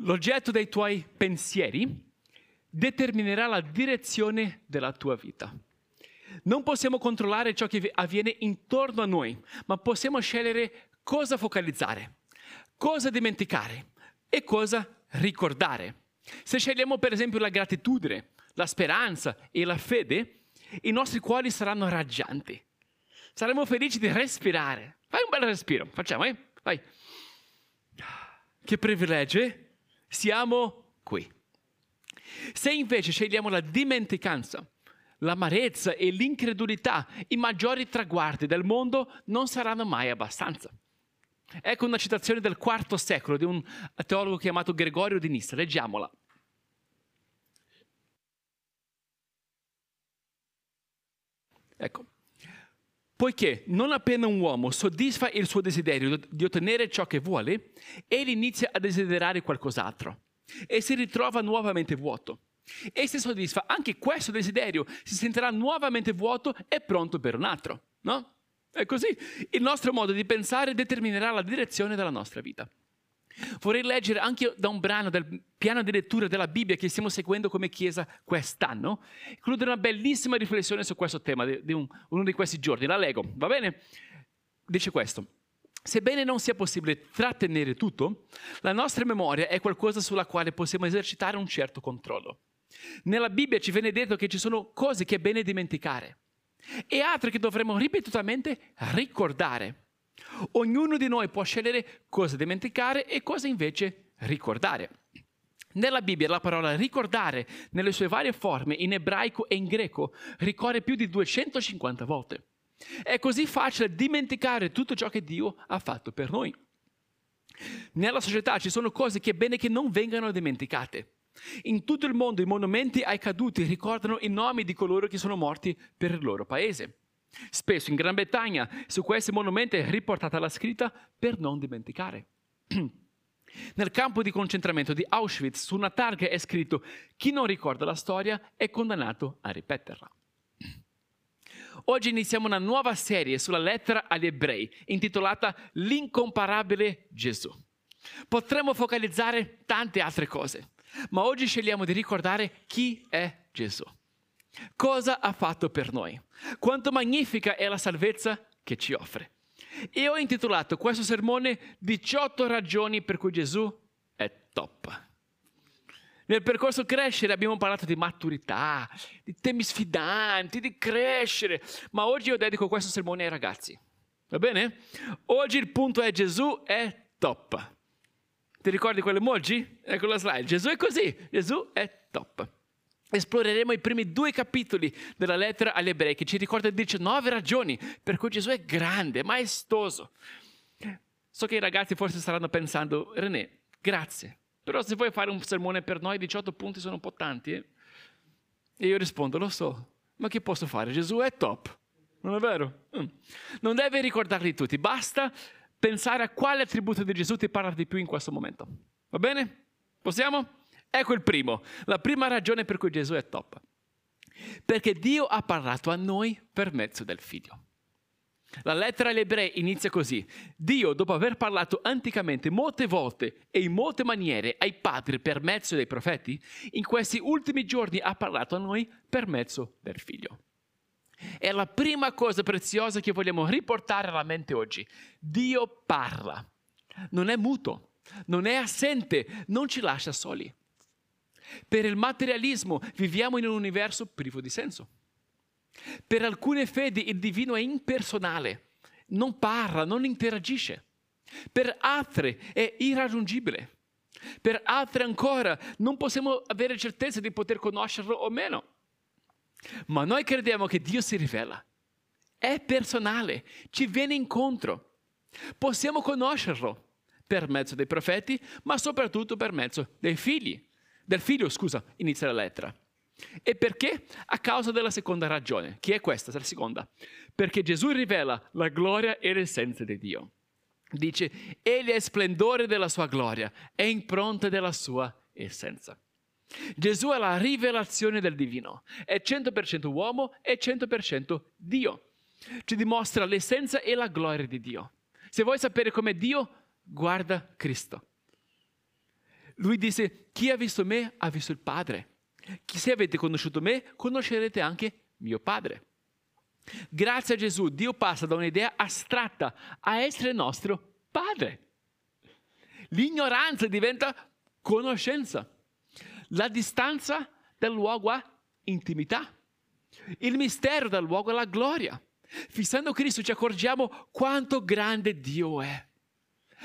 L'oggetto dei tuoi pensieri determinerà la direzione della tua vita. Non possiamo controllare ciò che avviene intorno a noi, ma possiamo scegliere cosa focalizzare, cosa dimenticare e cosa ricordare. Se scegliamo per esempio la gratitudine, la speranza e la fede, i nostri cuori saranno raggianti. Saremo felici di respirare. Fai un bel respiro, facciamo, eh? Vai. Che privilegio, eh? Siamo qui. Se invece scegliamo la dimenticanza, l'amarezza e l'incredulità, i maggiori traguardi del mondo non saranno mai abbastanza. Ecco una citazione del IV secolo di un teologo chiamato Gregorio di Nissa, leggiamola. Ecco, poiché non appena un uomo soddisfa il suo desiderio di ottenere ciò che vuole, egli inizia a desiderare qualcos'altro e si ritrova nuovamente vuoto. E se soddisfa anche questo desiderio, si sentirà nuovamente vuoto e pronto per un altro, no? È così. Il nostro modo di pensare determinerà la direzione della nostra vita. Vorrei leggere anche da un brano del piano di lettura della Bibbia che stiamo seguendo come Chiesa quest'anno, includere una bellissima riflessione su questo tema di, un, uno di questi giorni. La leggo, va bene? Dice questo. Sebbene non sia possibile trattenere tutto, la nostra memoria è qualcosa sulla quale possiamo esercitare un certo controllo. Nella Bibbia ci viene detto che ci sono cose che è bene dimenticare e altre che dovremmo ripetutamente ricordare. Ognuno di noi può scegliere cosa dimenticare e cosa invece ricordare. Nella Bibbia la parola ricordare nelle sue varie forme in ebraico e in greco ricorre più di 250 volte. È così facile dimenticare tutto ciò che Dio ha fatto per noi. Nella società ci sono cose che è bene che non vengano dimenticate. In tutto il mondo i monumenti ai caduti ricordano i nomi di coloro che sono morti per il loro paese. Spesso in Gran Bretagna su questi monumenti è riportata la scritta per non dimenticare. Nel campo di concentramento di Auschwitz su una targa è scritto chi non ricorda la storia è condannato a ripeterla. Oggi iniziamo una nuova serie sulla lettera agli ebrei intitolata L'incomparabile Gesù. Potremmo focalizzare tante altre cose, ma oggi scegliamo di ricordare chi è Gesù. Cosa ha fatto per noi? Quanto magnifica è la salvezza che ci offre. E ho intitolato questo sermone 18 ragioni per cui Gesù è top. Nel percorso crescere abbiamo parlato di maturità, di temi sfidanti, di crescere, ma oggi io dedico questo sermone ai ragazzi. Va bene? Oggi il punto è Gesù è top. Ti ricordi quell'emoji? Ecco la slide. Gesù è così, Gesù è top. Esploreremo i primi due capitoli della lettera agli ebrei che ci ricorda 19 ragioni per cui Gesù è grande, maestoso. So che i ragazzi forse staranno pensando, René, grazie, però se vuoi fare un sermone per noi 18 punti sono un po' tanti. Eh? E io rispondo, lo so, ma che posso fare? Gesù è top, non è vero? Mm. Non devi ricordarli tutti, basta pensare a quale attributo di Gesù ti parla di più in questo momento. Va bene? Possiamo? Ecco il primo, la prima ragione per cui Gesù è top. Perché Dio ha parlato a noi per mezzo del figlio. La lettera agli ebrei inizia così. Dio, dopo aver parlato anticamente molte volte e in molte maniere ai padri per mezzo dei profeti, in questi ultimi giorni ha parlato a noi per mezzo del figlio. È la prima cosa preziosa che vogliamo riportare alla mente oggi. Dio parla, non è muto, non è assente, non ci lascia soli. Per il materialismo viviamo in un universo privo di senso. Per alcune fedi il divino è impersonale, non parla, non interagisce. Per altre è irraggiungibile. Per altre ancora non possiamo avere certezza di poter conoscerlo o meno. Ma noi crediamo che Dio si rivela, è personale, ci viene incontro. Possiamo conoscerlo per mezzo dei profeti, ma soprattutto per mezzo dei figli. Del figlio, scusa, inizia la lettera. E perché? A causa della seconda ragione. Chi è questa? La seconda. Perché Gesù rivela la gloria e l'essenza di Dio. Dice, egli è splendore della sua gloria, è impronta della sua essenza. Gesù è la rivelazione del divino, è 100% uomo e 100% Dio. Ci dimostra l'essenza e la gloria di Dio. Se vuoi sapere com'è Dio, guarda Cristo. Lui disse, chi ha visto me ha visto il Padre. Se avete conosciuto me, conoscerete anche mio Padre. Grazie a Gesù, Dio passa da un'idea astratta a essere nostro Padre. L'ignoranza diventa conoscenza. La distanza dal luogo a intimità. Il mistero dal luogo alla gloria. Fissando Cristo ci accorgiamo quanto grande Dio è,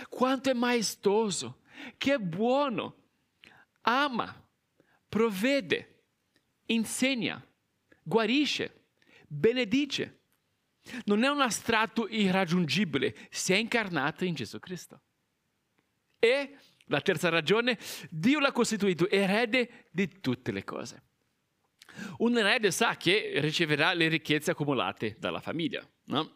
quanto è maestoso, che è buono, ama, provvede, insegna, guarisce, benedice. Non è un astratto irraggiungibile, si è incarnato in Gesù Cristo. E la terza ragione, Dio l'ha costituito erede di tutte le cose. Un erede sa che riceverà le ricchezze accumulate dalla famiglia. No?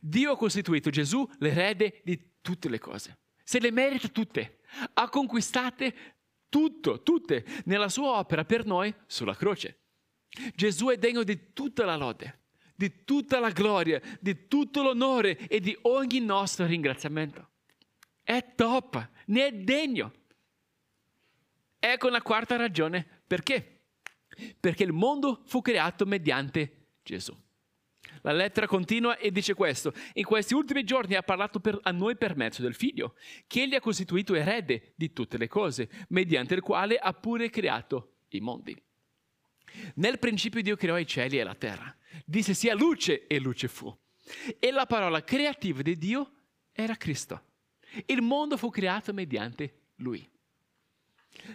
Dio ha costituito Gesù l'erede di tutte le cose. Se le merita tutte. Ha conquistate tutto, tutte, nella sua opera per noi sulla croce. Gesù è degno di tutta la lode, di tutta la gloria, di tutto l'onore e di ogni nostro ringraziamento. È top, ne è degno. Ecco la quarta ragione perché perché il mondo fu creato mediante Gesù. La lettera continua e dice questo, in questi ultimi giorni ha parlato per, a noi per mezzo del figlio, che egli ha costituito erede di tutte le cose, mediante il quale ha pure creato i mondi. Nel principio Dio creò i cieli e la terra, disse sia luce e luce fu. E la parola creativa di Dio era Cristo. Il mondo fu creato mediante Lui.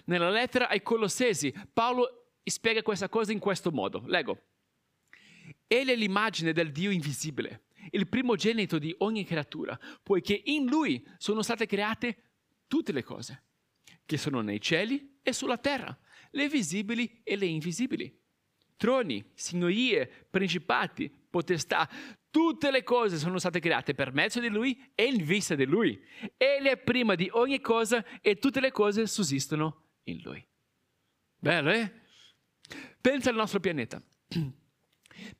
Nella lettera ai Colossesi, Paolo spiega questa cosa in questo modo. Leggo. Egli è l'immagine del Dio invisibile, il primogenito di ogni creatura, poiché in lui sono state create tutte le cose, che sono nei cieli e sulla terra, le visibili e le invisibili. Troni, signorie, principati, potestà, tutte le cose sono state create per mezzo di lui e in vista di lui. Egli è prima di ogni cosa e tutte le cose sussistono in lui. Bello, eh? Pensa al nostro pianeta.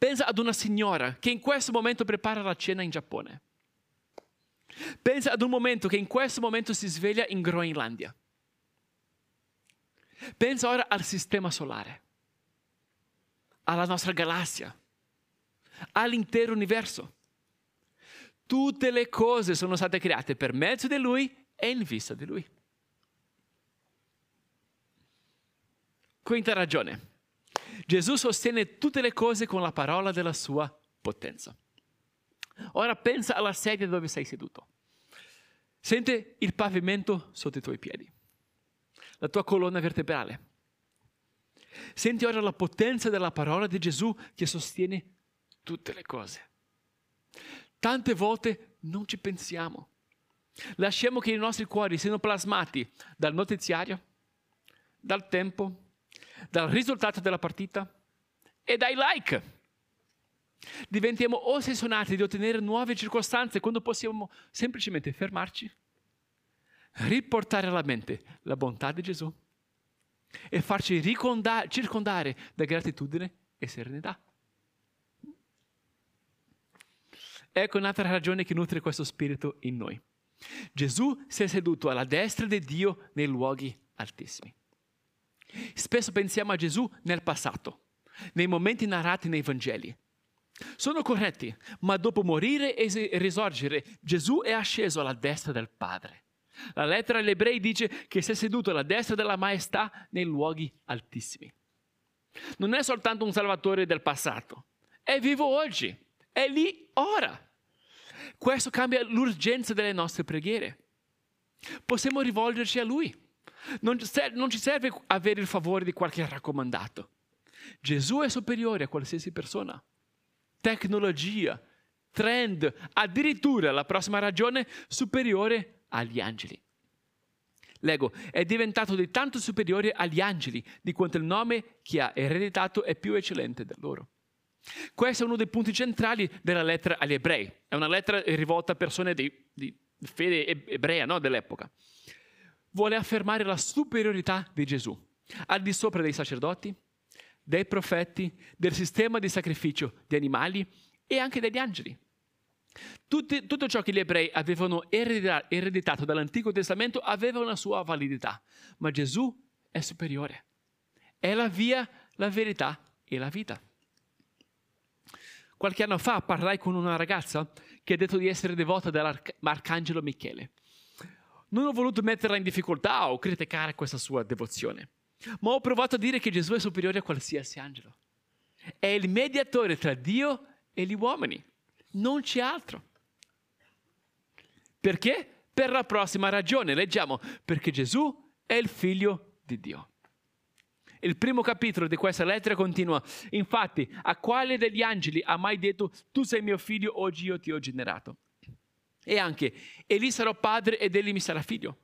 Pensa ad una signora che in questo momento prepara la cena in Giappone. Pensa ad un momento che in questo momento si sveglia in Groenlandia. Pensa ora al sistema solare, alla nostra galassia, all'intero universo. Tutte le cose sono state create per mezzo di Lui e in vista di Lui. Quinta ragione. Gesù sostiene tutte le cose con la parola della sua potenza. Ora pensa alla sedia dove sei seduto. Sente il pavimento sotto i tuoi piedi, la tua colonna vertebrale. Senti ora la potenza della parola di Gesù che sostiene tutte le cose. Tante volte non ci pensiamo. Lasciamo che i nostri cuori siano plasmati dal notiziario, dal tempo, dal risultato della partita e dai like. Diventiamo ossessionati di ottenere nuove circostanze quando possiamo semplicemente fermarci, riportare alla mente la bontà di Gesù e farci circondare da gratitudine e serenità. Ecco un'altra ragione che nutre questo spirito in noi. Gesù si è seduto alla destra di Dio nei luoghi altissimi. Spesso pensiamo a Gesù nel passato, nei momenti narrati nei Vangeli. Sono corretti, ma dopo morire e risorgere, Gesù è asceso alla destra del Padre. La lettera agli ebrei dice che si è seduto alla destra della maestà nei luoghi altissimi. Non è soltanto un salvatore del passato, è vivo oggi, è lì ora. Questo cambia l'urgenza delle nostre preghiere. Possiamo rivolgerci a Lui. Non, non ci serve avere il favore di qualche raccomandato. Gesù è superiore a qualsiasi persona. Tecnologia, trend, addirittura la prossima ragione superiore agli angeli. L'ego è diventato di tanto superiore agli angeli di quanto il nome che ha ereditato è più eccellente del loro. Questo è uno dei punti centrali della lettera agli ebrei. È una lettera rivolta a persone di, di fede ebrea no? dell'epoca vuole affermare la superiorità di Gesù al di sopra dei sacerdoti, dei profeti, del sistema di sacrificio di animali e anche degli angeli. Tutti, tutto ciò che gli ebrei avevano ereditato dall'Antico Testamento aveva una sua validità, ma Gesù è superiore. È la via, la verità e la vita. Qualche anno fa parlai con una ragazza che ha detto di essere devota dell'Arcangelo Michele. Non ho voluto metterla in difficoltà o criticare questa sua devozione, ma ho provato a dire che Gesù è superiore a qualsiasi angelo. È il mediatore tra Dio e gli uomini, non c'è altro. Perché? Per la prossima ragione, leggiamo, perché Gesù è il figlio di Dio. Il primo capitolo di questa lettera continua, infatti, a quale degli angeli ha mai detto, tu sei mio figlio, oggi io ti ho generato? E anche, e lì sarò padre ed egli mi sarà figlio.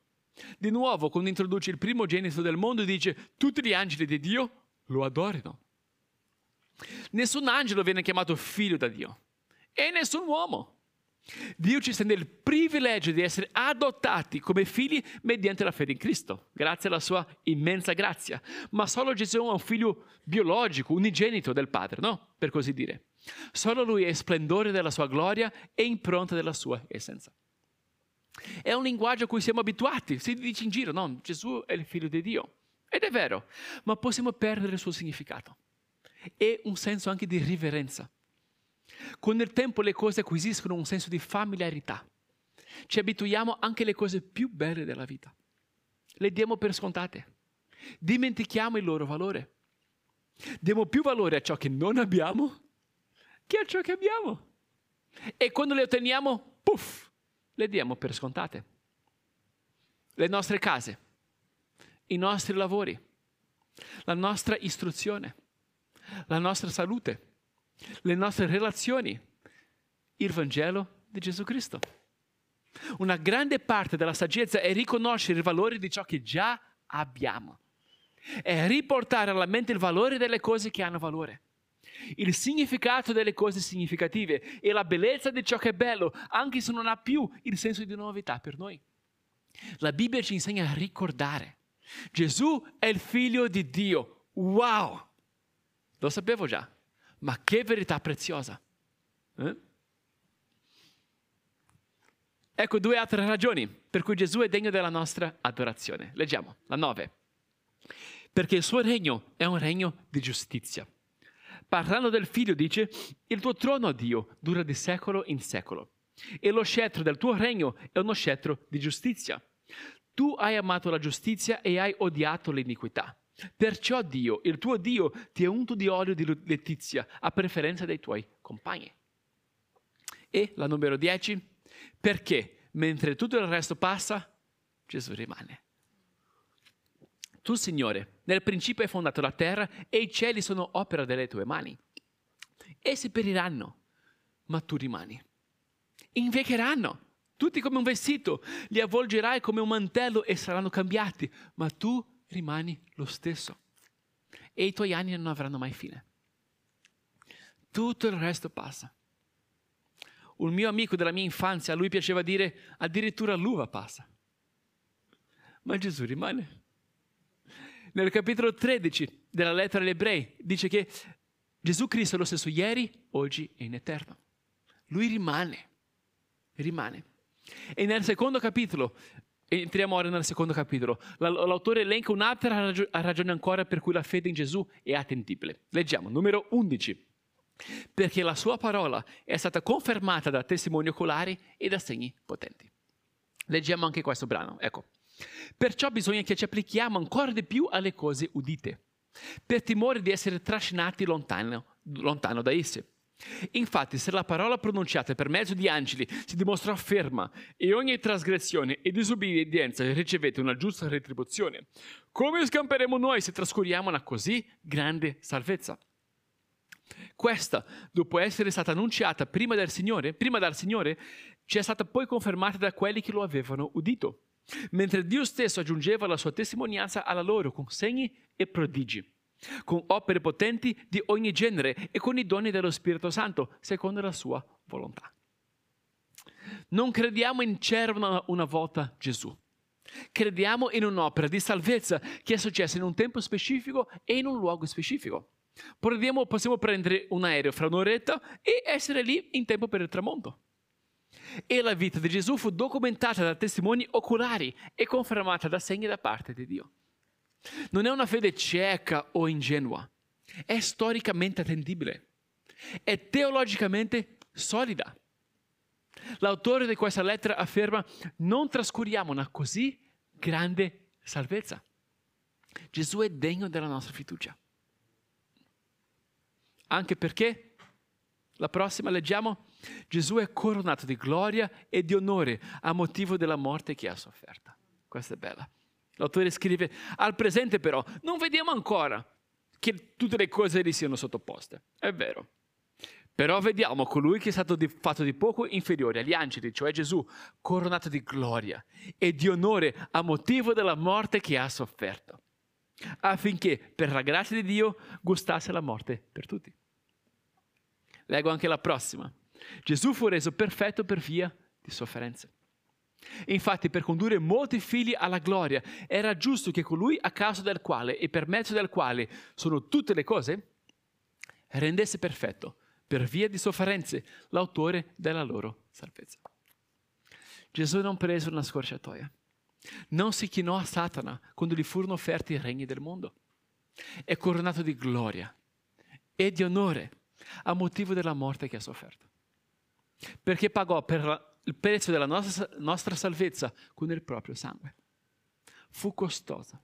Di nuovo, quando introduce il primo genito del mondo, dice, tutti gli angeli di Dio lo adorano. Nessun angelo viene chiamato figlio da Dio e nessun uomo. Dio ci stende il privilegio di essere adottati come figli mediante la fede in Cristo, grazie alla sua immensa grazia. Ma solo Gesù è un figlio biologico, unigenito del Padre, no? Per così dire. Solo Lui è splendore della sua gloria e impronta della sua essenza. È un linguaggio a cui siamo abituati, si dice in giro, no? Gesù è il figlio di Dio. Ed è vero, ma possiamo perdere il suo significato. E un senso anche di riverenza. Con il tempo le cose acquisiscono un senso di familiarità. Ci abituiamo anche alle cose più belle della vita. Le diamo per scontate. Dimentichiamo il loro valore. Diamo più valore a ciò che non abbiamo che a ciò che abbiamo. E quando le otteniamo, puff, le diamo per scontate. Le nostre case, i nostri lavori, la nostra istruzione, la nostra salute, le nostre relazioni, il Vangelo di Gesù Cristo. Una grande parte della saggezza è riconoscere il valore di ciò che già abbiamo. È riportare alla mente il valore delle cose che hanno valore. Il significato delle cose significative e la bellezza di ciò che è bello, anche se non ha più il senso di novità per noi. La Bibbia ci insegna a ricordare. Gesù è il figlio di Dio. Wow! Lo sapevo già. Ma che verità preziosa! Eh? Ecco due altre ragioni per cui Gesù è degno della nostra adorazione. Leggiamo la 9. Perché il suo regno è un regno di giustizia. Parlando del figlio dice, il tuo trono, Dio, dura di secolo in secolo e lo scettro del tuo regno è uno scettro di giustizia. Tu hai amato la giustizia e hai odiato l'iniquità. Perciò Dio, il tuo Dio, ti è unto di olio di letizia a preferenza dei tuoi compagni. E la numero 10, perché mentre tutto il resto passa, Gesù rimane. Tu, Signore, nel principio hai fondato la terra e i cieli sono opera delle tue mani. Essi periranno, ma tu rimani. Inveccheranno, tutti come un vestito, li avvolgerai come un mantello e saranno cambiati, ma tu rimani lo stesso e i tuoi anni non avranno mai fine. Tutto il resto passa. Un mio amico della mia infanzia, a lui piaceva dire addirittura l'uva passa. Ma Gesù rimane. Nel capitolo 13 della lettera agli ebrei dice che Gesù Cristo è lo stesso ieri, oggi e in eterno. Lui rimane, rimane. E nel secondo capitolo Entriamo ora nel secondo capitolo. L'autore elenca un'altra ragione ancora per cui la fede in Gesù è attendibile. Leggiamo, numero 11. Perché la sua parola è stata confermata da testimoni oculari e da segni potenti. Leggiamo anche questo brano. Ecco. Perciò bisogna che ci applichiamo ancora di più alle cose udite, per timore di essere trascinati lontano, lontano da esse. Infatti, se la parola pronunciata per mezzo di angeli si dimostrò ferma e ogni trasgressione e disobbedienza ricevete una giusta retribuzione, come scamperemo noi se trascuriamo una così grande salvezza? Questa, dopo essere stata annunciata prima, del Signore, prima dal Signore, ci è stata poi confermata da quelli che lo avevano udito, mentre Dio stesso aggiungeva la sua testimonianza alla loro con segni e prodigi con opere potenti di ogni genere e con i doni dello Spirito Santo, secondo la sua volontà. Non crediamo in c'era una, volta Gesù. Crediamo in un'opera di salvezza che è successa in un tempo specifico e in un luogo specifico. Possiamo prendere un aereo fra un'oretta e essere lì in tempo per il tramonto. E la vita di Gesù fu documentata da testimoni oculari e confermata da segni da parte di Dio. Non è una fede cieca o ingenua, è storicamente attendibile, è teologicamente solida. L'autore di questa lettera afferma non trascuriamo una così grande salvezza. Gesù è degno della nostra fiducia. Anche perché, la prossima leggiamo, Gesù è coronato di gloria e di onore a motivo della morte che ha sofferta. Questa è bella. L'autore scrive, al presente però non vediamo ancora che tutte le cose gli siano sottoposte. È vero. Però vediamo colui che è stato di, fatto di poco inferiore agli angeli, cioè Gesù, coronato di gloria e di onore a motivo della morte che ha sofferto, affinché per la grazia di Dio gustasse la morte per tutti. Leggo anche la prossima. Gesù fu reso perfetto per via di sofferenze. Infatti, per condurre molti figli alla gloria, era giusto che colui a causa del quale e per mezzo del quale sono tutte le cose, rendesse perfetto, per via di sofferenze, l'autore della loro salvezza. Gesù non prese una scorciatoia, non si chinò a Satana quando gli furono offerti i regni del mondo. È coronato di gloria e di onore a motivo della morte che ha sofferto. Perché pagò per il prezzo della nostra, nostra salvezza con il proprio sangue. Fu costosa,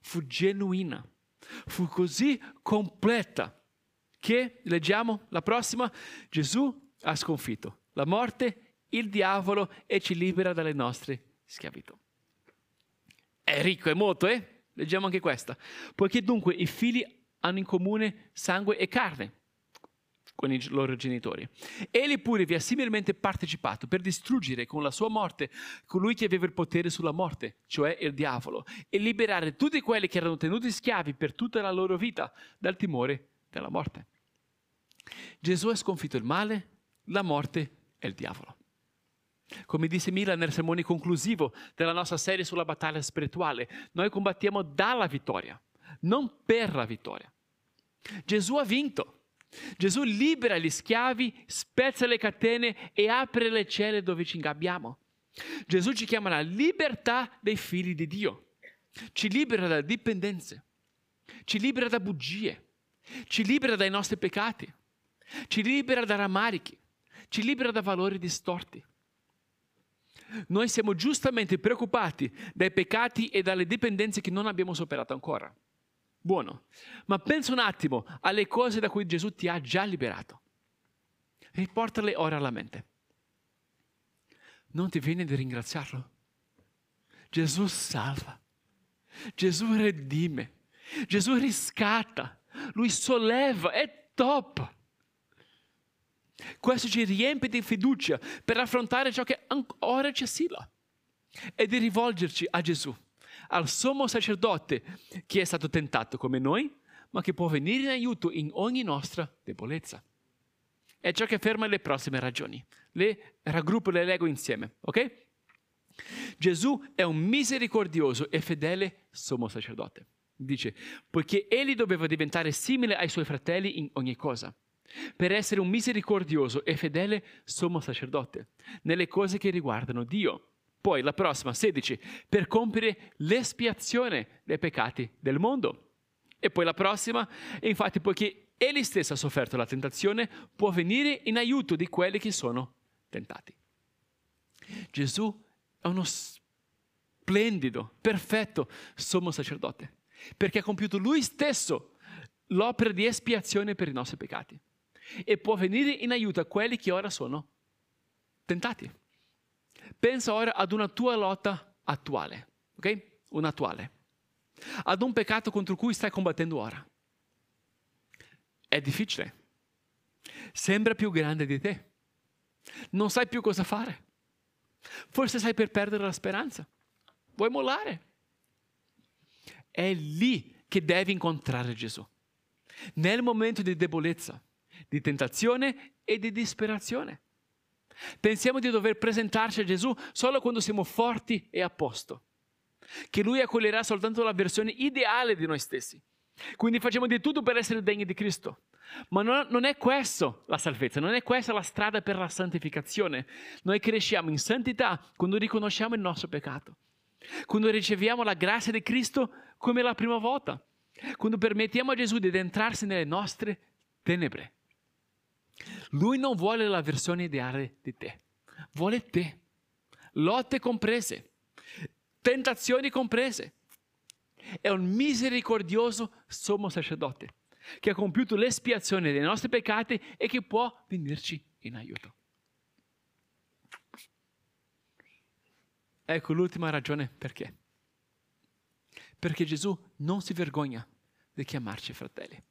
fu genuina, fu così completa che, leggiamo la prossima, Gesù ha sconfitto la morte, il diavolo e ci libera dalle nostre schiavitù. È ricco, è molto, eh? Leggiamo anche questa. Poiché dunque i figli hanno in comune sangue e carne, con i loro genitori. Egli pure vi ha similmente partecipato per distruggere con la sua morte colui che aveva il potere sulla morte, cioè il diavolo, e liberare tutti quelli che erano tenuti schiavi per tutta la loro vita dal timore della morte. Gesù ha sconfitto il male, la morte e il diavolo. Come disse Mila nel sermone conclusivo della nostra serie sulla battaglia spirituale, noi combattiamo dalla vittoria, non per la vittoria. Gesù ha vinto. Gesù libera gli schiavi, spezza le catene e apre le celle dove ci ingabbiamo. Gesù ci chiama alla libertà dei figli di Dio. Ci libera da dipendenze, ci libera da bugie, ci libera dai nostri peccati, ci libera da rammarichi, ci libera da valori distorti. Noi siamo giustamente preoccupati dai peccati e dalle dipendenze che non abbiamo superato ancora. Buono. Ma pensa un attimo alle cose da cui Gesù ti ha già liberato. Riportale ora alla mente. Non ti viene di ringraziarlo? Gesù salva. Gesù redime. Gesù riscatta. Lui solleva. È top. Questo ci riempie di fiducia per affrontare ciò che ancora ci assilla e di rivolgerci a Gesù al sommo sacerdote che è stato tentato come noi, ma che può venire in aiuto in ogni nostra debolezza. È ciò che ferma le prossime ragioni. Le raggruppo, le leggo insieme, ok? Gesù è un misericordioso e fedele sommo sacerdote. Dice, poiché egli doveva diventare simile ai suoi fratelli in ogni cosa, per essere un misericordioso e fedele sommo sacerdote, nelle cose che riguardano Dio poi la prossima, 16, per compiere l'espiazione dei peccati del mondo. E poi la prossima, infatti poiché egli stesso ha sofferto la tentazione, può venire in aiuto di quelli che sono tentati. Gesù è uno splendido, perfetto sommo sacerdote, perché ha compiuto lui stesso l'opera di espiazione per i nostri peccati e può venire in aiuto a quelli che ora sono tentati. Pensa ora ad una tua lotta attuale, ok? Un'attuale. Ad un peccato contro cui stai combattendo ora. È difficile. Sembra più grande di te. Non sai più cosa fare. Forse sai per perdere la speranza. Vuoi mollare? È lì che devi incontrare Gesù. Nel momento di debolezza, di tentazione e di disperazione. Pensiamo di dover presentarci a Gesù solo quando siamo forti e a posto, che Lui accoglierà soltanto la versione ideale di noi stessi, Quindi facciamo di tutto per essere degni di Cristo. Ma non, non è questa la salvezza, non è questa la strada per la santificazione. Noi cresciamo in santità quando riconosciamo il nostro peccato, quando riceviamo la grazia di Cristo come la prima volta, quando permettiamo a Gesù di entrarsi nelle nostre tenebre. Lui non vuole la versione ideale di te, vuole te, lotte comprese, tentazioni comprese. È un misericordioso sommo sacerdote che ha compiuto l'espiazione dei nostri peccati e che può venirci in aiuto. Ecco l'ultima ragione perché. Perché Gesù non si vergogna di chiamarci fratelli.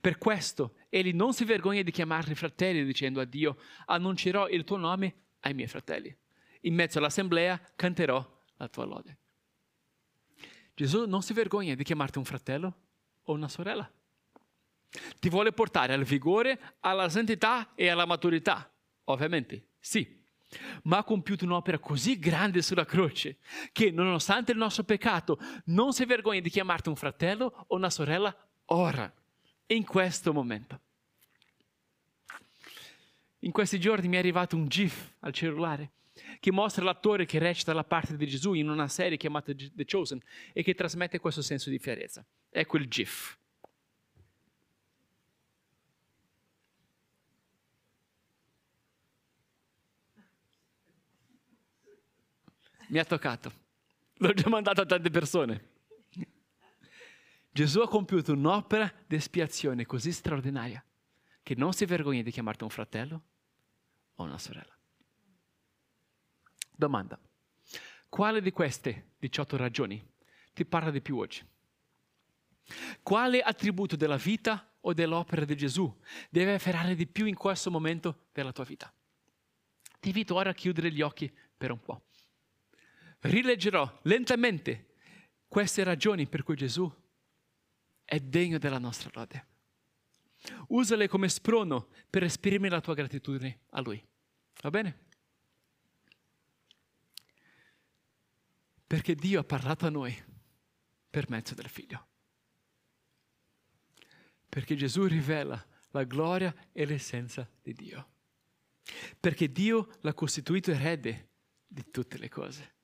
Per questo egli non si vergogna di chiamarli fratelli dicendo a Dio, annuncerò il tuo nome ai miei fratelli. In mezzo all'assemblea canterò la tua lode. Gesù non si vergogna di chiamarti un fratello o una sorella. Ti vuole portare al vigore, alla santità e alla maturità. Ovviamente, sì. Ma ha compiuto un'opera così grande sulla croce che, nonostante il nostro peccato, non si vergogna di chiamarti un fratello o una sorella ora, in questo momento. In questi giorni mi è arrivato un GIF al cellulare che mostra l'attore che recita la parte di Gesù in una serie chiamata The Chosen e che trasmette questo senso di fierezza. Ecco il GIF. Mi ha toccato. L'ho già mandato a tante persone. Gesù ha compiuto un'opera di espiazione così straordinaria che non si vergogna di chiamarti un fratello o una sorella. Domanda. Quale di queste 18 ragioni ti parla di più oggi? Quale attributo della vita o dell'opera di Gesù deve afferrare di più in questo momento della tua vita? Ti invito ora a chiudere gli occhi per un po'. Rileggerò lentamente queste ragioni per cui Gesù è degno della nostra lode. Usale come sprono per esprimere la tua gratitudine a Lui. Va bene? Perché Dio ha parlato a noi per mezzo del Figlio. Perché Gesù rivela la gloria e l'essenza di Dio. Perché Dio l'ha costituito erede di tutte le cose.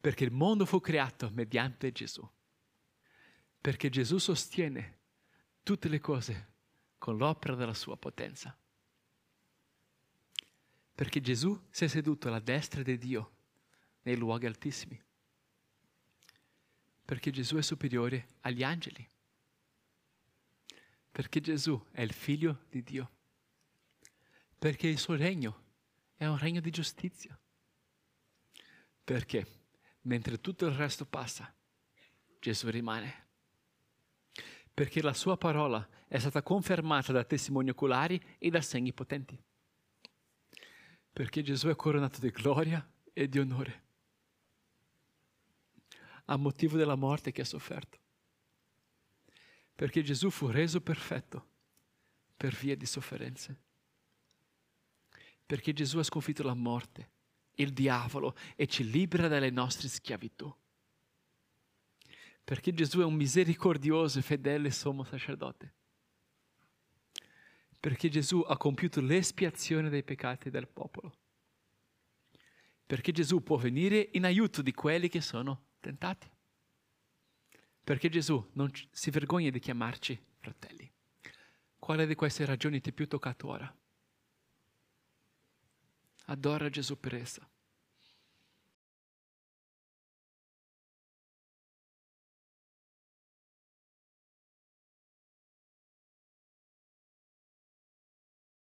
Perché il mondo fu creato mediante Gesù. Perché Gesù sostiene tutte le cose con l'opera della sua potenza. Perché Gesù si è seduto alla destra di Dio nei luoghi altissimi. Perché Gesù è superiore agli angeli. Perché Gesù è il figlio di Dio. Perché il suo regno è un regno di giustizia. Perché mentre tutto il resto passa, Gesù rimane. Perché la sua parola è stata confermata da testimoni oculari e da segni potenti. Perché Gesù è coronato di gloria e di onore a motivo della morte che ha sofferto. Perché Gesù fu reso perfetto per via di sofferenze. Perché Gesù ha sconfitto la morte, il diavolo e ci libera dalle nostre schiavitù. Perché Gesù è un misericordioso e fedele sommo sacerdote. Perché Gesù ha compiuto l'espiazione dei peccati del popolo. Perché Gesù può venire in aiuto di quelli che sono tentati. Perché Gesù non si vergogna di chiamarci fratelli. Quale di queste ragioni ti è più toccato ora? Adora Gesù per essa.